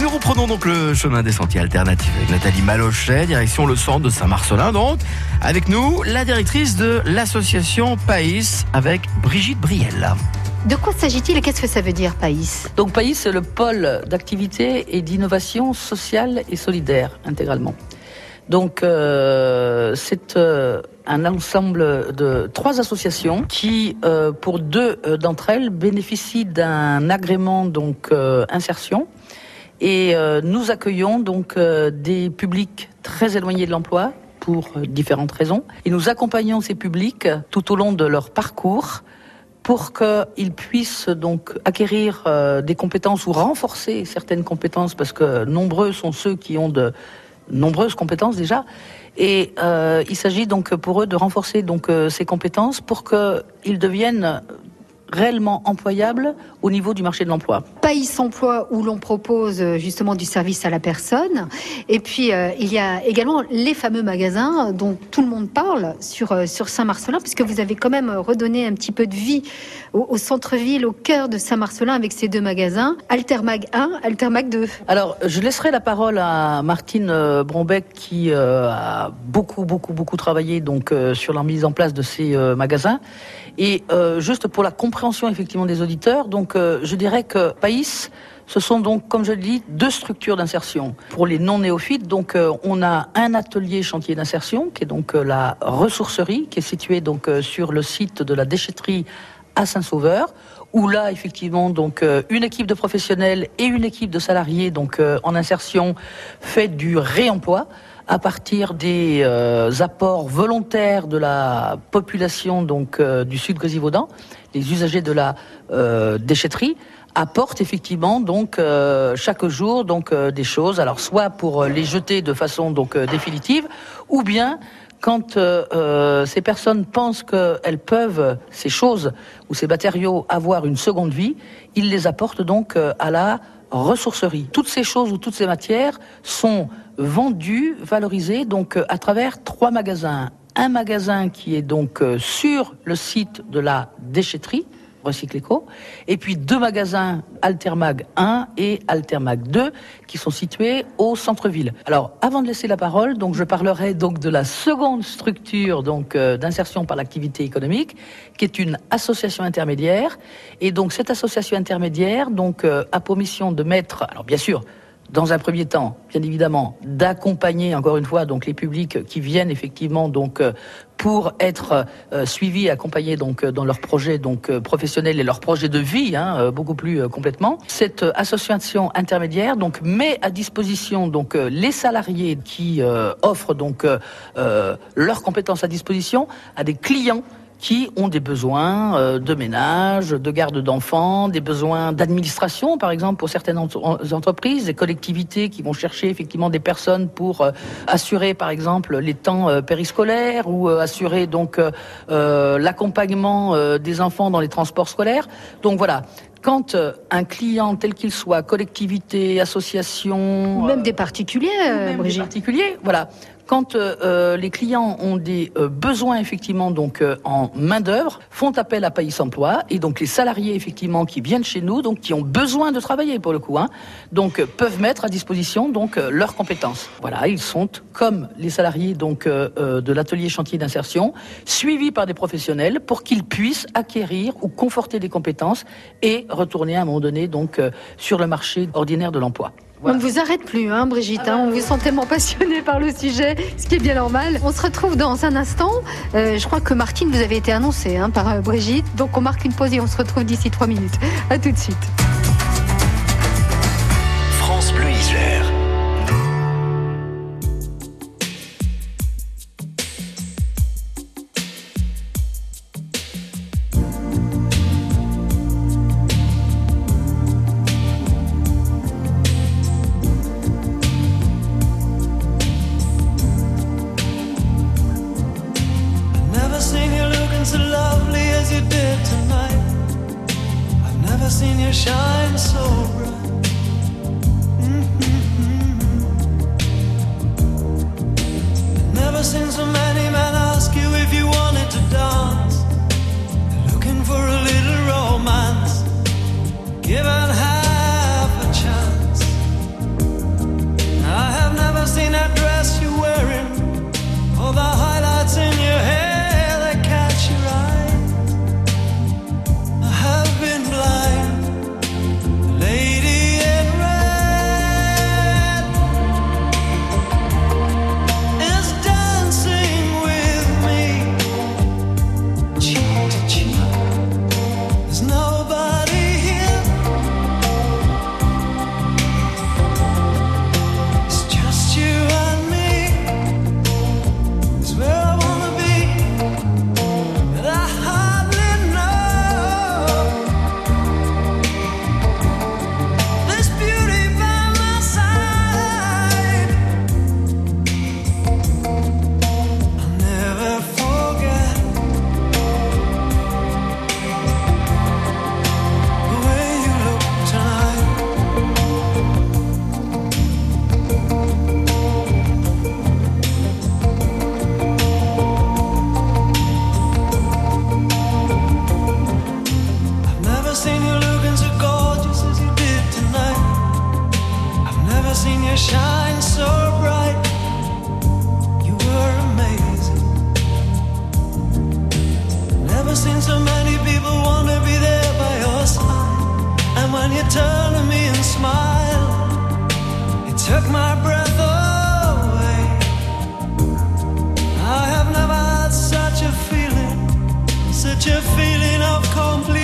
Et nous reprenons donc le chemin des sentiers alternatifs avec Nathalie Malochet, direction le centre de Saint-Marcelin donc. Avec nous, la directrice de l'association Païs avec Brigitte Briel. De quoi s'agit-il et qu'est-ce que ça veut dire, Païs? Donc Païs, c'est le pôle d'activité et d'innovation sociale et solidaire intégralement. Donc euh, c'est euh, un ensemble de trois associations qui, euh, pour deux d'entre elles, bénéficient d'un agrément donc insertion. Et nous accueillons donc des publics très éloignés de l'emploi pour différentes raisons. Et nous accompagnons ces publics tout au long de leur parcours pour qu'ils puissent donc acquérir des compétences ou renforcer certaines compétences, parce que nombreux sont ceux qui ont de nombreuses compétences déjà. Et euh, il s'agit donc pour eux de renforcer donc euh, ces compétences pour qu'ils deviennent réellement employable au niveau du marché de l'emploi. Païs Emploi où l'on propose euh, justement du service à la personne. Et puis euh, il y a également les fameux magasins dont tout le monde parle sur, euh, sur Saint-Marcelin, puisque vous avez quand même redonné un petit peu de vie au, centre-ville, au cœur de Saint-Marcelin avec ces deux magasins, Altermag 1, Altermag 2. Alors je laisserai la parole à Martine Brombeck qui a beaucoup beaucoup beaucoup travaillé donc sur la mise en place de ces magasins. Et juste pour la compréhension effectivement des auditeurs. Euh, je dirais que Païs, ce sont donc, comme je le dis, deux structures d'insertion. Pour les non-néophytes, donc euh, on a un atelier chantier d'insertion qui est donc euh, la ressourcerie, qui est située sur le site de la déchetterie à Saint-Sauveur, où là effectivement donc une équipe de professionnels et une équipe de salariés donc en insertion fait du réemploi à partir des euh, apports volontaires de la population donc euh, du Sud Grésivaudan, les usagers de la euh, déchetterie apportent effectivement donc chaque jour donc des choses. Alors soit pour les jeter de façon donc définitive ou bien quand ces personnes pensent qu'elles peuvent ces choses ou ces matériaux avoir une seconde vie, ils les apportent donc à la ressourcerie. Toutes ces choses ou toutes ces matières sont vendues, valorisées donc euh, à travers trois magasins. Un magasin qui est donc euh, sur le site de la déchetterie, Recycleco, et puis deux magasins Altermag 1 et Altermag 2 qui sont situés au centre-ville. Alors, avant de laisser la parole, donc je parlerai donc de la seconde structure donc euh, d'insertion par l'activité économique, qui est une association intermédiaire. Et donc cette association intermédiaire donc euh, a pour mission de mettre, alors bien sûr, dans un premier temps, bien évidemment, d'accompagner encore une fois donc les publics qui viennent effectivement donc euh, pour être euh, suivis accompagnés donc dans leurs projets donc euh, professionnels et leurs projets de vie hein, beaucoup plus complètement. Cette association intermédiaire donc met à disposition donc les salariés qui offrent donc leurs compétences à disposition à des clients qui ont des besoins euh, de ménage, de garde d'enfants, des besoins d'administration, par exemple, pour certaines entreprises, des collectivités qui vont chercher effectivement des personnes pour euh, assurer, par exemple, les temps euh, périscolaires ou assurer donc l'accompagnement des enfants dans les transports scolaires. Donc voilà, quand un client tel qu'il soit, collectivité, association, ou même des particuliers, même des particuliers, voilà, quand euh, euh, les clients ont des euh, besoins effectivement donc en main d'œuvre, font appel à Pays Emploi et donc les salariés effectivement qui viennent chez nous, donc qui ont besoin de travailler pour le coup, hein, donc peuvent mettre à disposition donc leurs compétences. Voilà, ils sont comme les salariés donc de l'atelier chantier d'insertion, suivis par des professionnels pour qu'ils puissent acquérir ou conforter des compétences et retourner à un moment donné donc sur le marché ordinaire de l'emploi. On ne vous arrête plus, hein, Brigitte. Hein. on vous sent tellement passionnée par le sujet, ce qui est bien normal. On se retrouve dans un instant. Euh, je crois que Martine, vous avez été annoncée hein, par euh, Brigitte. Donc on marque une pause et on se retrouve d'ici trois minutes. À tout de suite. France Bleu Isère. shine so bright. Seen you shine so bright. You were amazing. Never seen so many people want to be there by your side. And when you turn to me and smile, it took my breath away. I have never had such a feeling, such a feeling of complete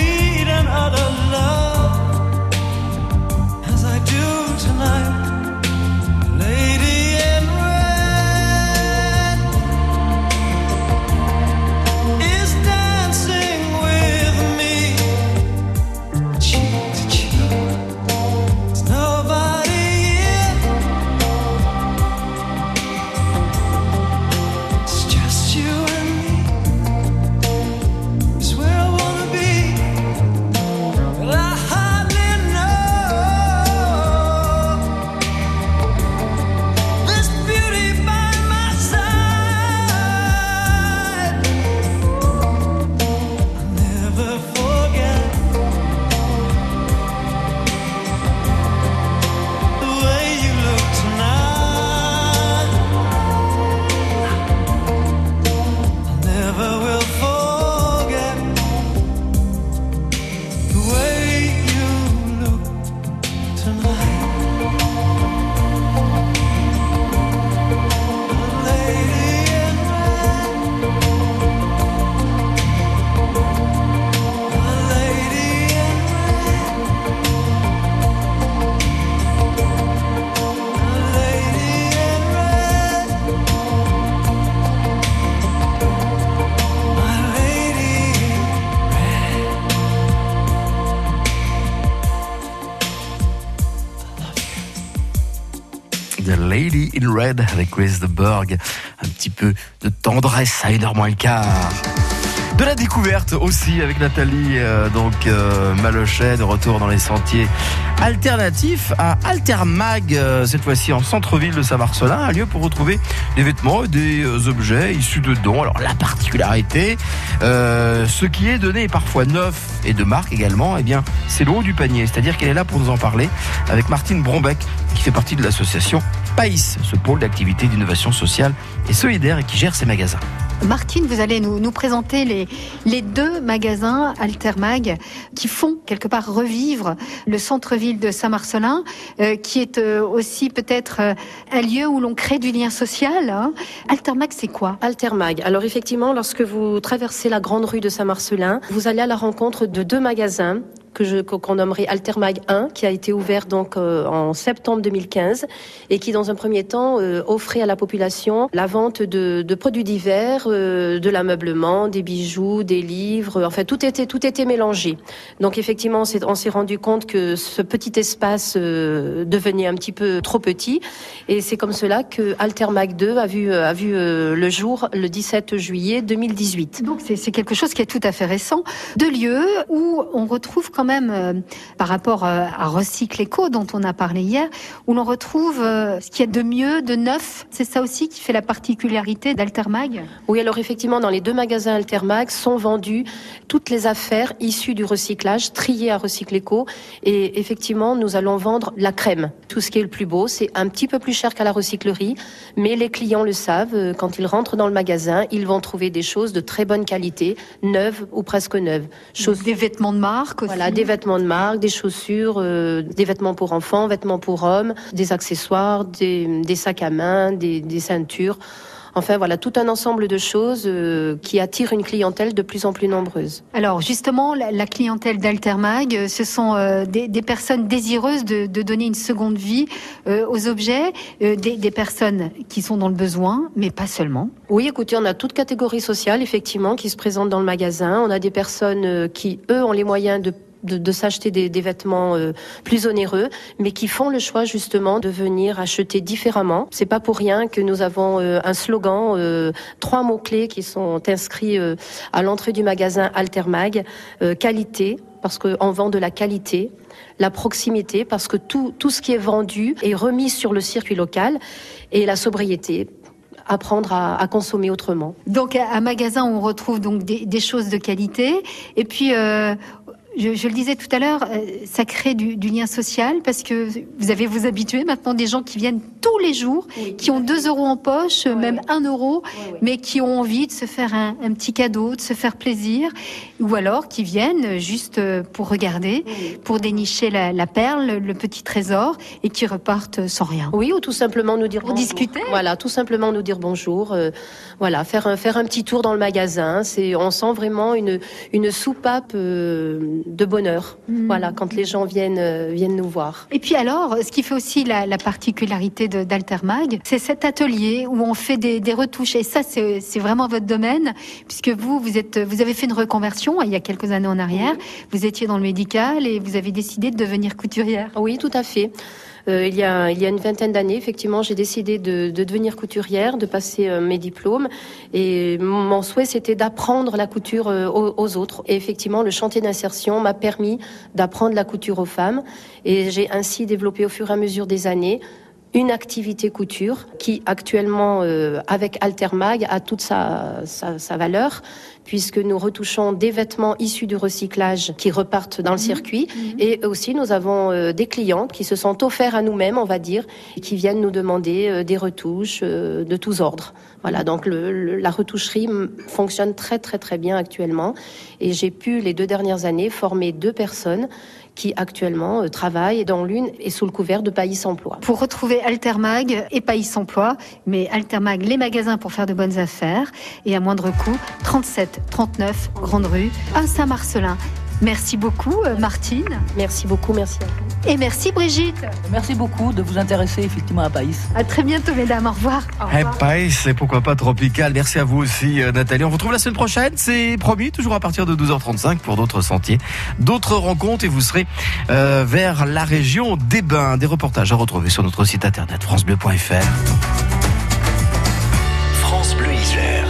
Avec Chris de Berg. Un petit peu de tendresse à une heure moins le quart. De la découverte aussi avec Nathalie euh, donc euh, Malochet de retour dans les sentiers alternatifs à Altermag euh, cette fois-ci en centre-ville de Saint-Marcelin un lieu pour retrouver des vêtements et des objets issus de dons. Alors la particularité, ce qui est donné parfois neuf et de marque également, eh bien c'est le haut du panier, c'est-à-dire qu'elle est là pour nous en parler avec Martine Brombeck qui fait partie de l'association PAIS, ce pôle d'activité d'innovation sociale et solidaire qui gère ces magasins. Martine, vous allez nous, nous présenter les, les deux magasins Altermag qui font quelque part revivre le centre-ville de Saint-Marcelin, euh, qui est euh, aussi peut-être euh, un lieu où l'on crée du lien social. hein. Altermag, c'est quoi? Altermag. Alors effectivement, lorsque vous traversez la grande rue de Saint-Marcelin, vous allez à la rencontre de deux magasins que qu'on nommerait Altermag 1 qui a été ouvert donc euh, en septembre 2015 et qui dans un premier temps euh, offrait à la population la vente de, produits divers, euh, de l'ameublement, des bijoux, des livres, enfin tout était tout était mélangé. Donc effectivement, on s'est- rendu compte que ce petit espace devenait un petit peu trop petit et c'est comme cela que Altermag 2 a vu a vu le jour le 17 juillet 2018. Donc c'est quelque chose qui est tout à fait récent. Deux lieux où on retrouve quand même, euh, par rapport euh, à Recycle Eco dont on a parlé hier, où l'on retrouve euh, ce qu'il y a de mieux, de neuf. C'est ça aussi qui fait la particularité d'Altermag? Oui, alors effectivement, dans les deux magasins Altermag sont vendues toutes les affaires issues du recyclage, triées à Recycleco. Et effectivement, nous allons vendre la crème. Tout ce qui est le plus beau, c'est un petit peu plus cher qu'à la recyclerie, mais les clients le savent. Quand ils rentrent dans le magasin, ils vont trouver des choses de très bonne qualité, neuves ou presque neuves. Des vêtements de marque aussi. voilà, des vêtements de marque, des chaussures, euh, des vêtements pour enfants, vêtements pour hommes, des accessoires, des, des sacs à main, des, des ceintures. Enfin voilà, tout un ensemble de choses euh, qui attirent une clientèle de plus en plus nombreuse. Alors justement, la, la clientèle d'Altermag, euh, ce sont euh, des, des personnes désireuses de, de donner une seconde vie aux objets, des, personnes qui sont dans le besoin, mais pas seulement. Oui, écoutez, on a toute catégorie sociale effectivement qui se présente dans le magasin. On a des personnes qui, eux, ont les moyens de de, s'acheter des, vêtements euh, plus onéreux, mais qui font le choix justement de venir acheter différemment. C'est pas pour rien que nous avons euh, un slogan, euh, trois mots clés qui sont inscrits à l'entrée du magasin Altermag qualité, parce qu'on vend de la qualité, la proximité, parce que tout tout ce qui est vendu est remis sur le circuit local, et la sobriété, apprendre à, à consommer autrement. Donc à, magasin, on retrouve donc des, choses de qualité, et puis je, je le disais tout à l'heure, euh, ça crée du, du lien social parce que vous avez vous habitués maintenant des gens qui viennent tous les jours, qui ont 2 euros en poche, même 1 euro, mais qui ont envie de se faire un, un petit cadeau, de se faire plaisir, ou alors qui viennent juste euh, pour regarder, pour dénicher la, la perle, le petit trésor, et qui repartent sans rien. Oui, ou tout simplement nous dire Pour bonjour. discuter. Voilà, tout simplement nous dire bonjour. euh, voilà, faire un, faire un petit tour dans le magasin. C'est, on sent vraiment une, une soupape euh, de bonheur. Mm. Voilà, quand les gens viennent, euh, viennent nous voir. Et puis alors, ce qui fait aussi la, la particularité d'Altermag, c'est cet atelier où on fait des, des retouches. Et ça, c'est vraiment votre domaine, puisque vous, vous êtes, vous avez fait une reconversion il y a quelques années en arrière. Vous étiez dans le médical et vous avez décidé de devenir couturière. Oui, tout à fait. Euh, il, y a, une vingtaine d'années, effectivement, j'ai décidé de, de devenir couturière, de passer euh, mes diplômes. Et mon souhait, c'était d'apprendre la couture euh, aux, autres. Et effectivement, le chantier d'insertion m'a permis d'apprendre la couture aux femmes. Et j'ai ainsi développé au fur et à mesure des années une activité couture qui actuellement, avec Altermag, a toute sa, sa valeur puisque nous retouchons des vêtements issus du recyclage qui repartent dans le circuit. Et aussi, nous avons euh, des clients qui se sont offerts à nous-mêmes, on va dire, et qui viennent nous demander euh, des retouches euh, de tous ordres. Voilà, donc le, le- la retoucherie fonctionne très très très bien actuellement. Et j'ai pu, les deux dernières années, former deux personnes qui actuellement euh, travaillent, dont l'une est sous le couvert de Païs Emploi. Pour retrouver Altermag et Païs Emploi, mais Altermag, les magasins pour faire de bonnes affaires et à moindre coût, 37 39 Grande Rue à Saint-Marcelin. Merci beaucoup euh, Martine Merci beaucoup, merci à vous. et merci Brigitte. Merci beaucoup de vous intéresser effectivement à Païs. À très bientôt mesdames, au revoir. Au Eh, et pourquoi pas tropical. Merci à vous aussi, euh, Nathalie. On vous retrouve la semaine prochaine, c'est promis, toujours à partir de 12h35 pour d'autres sentiers, d'autres rencontres et vous serez euh, vers la région des Bains. Des reportages à retrouver sur notre site internet francebleu.fr. France Bleu Isère.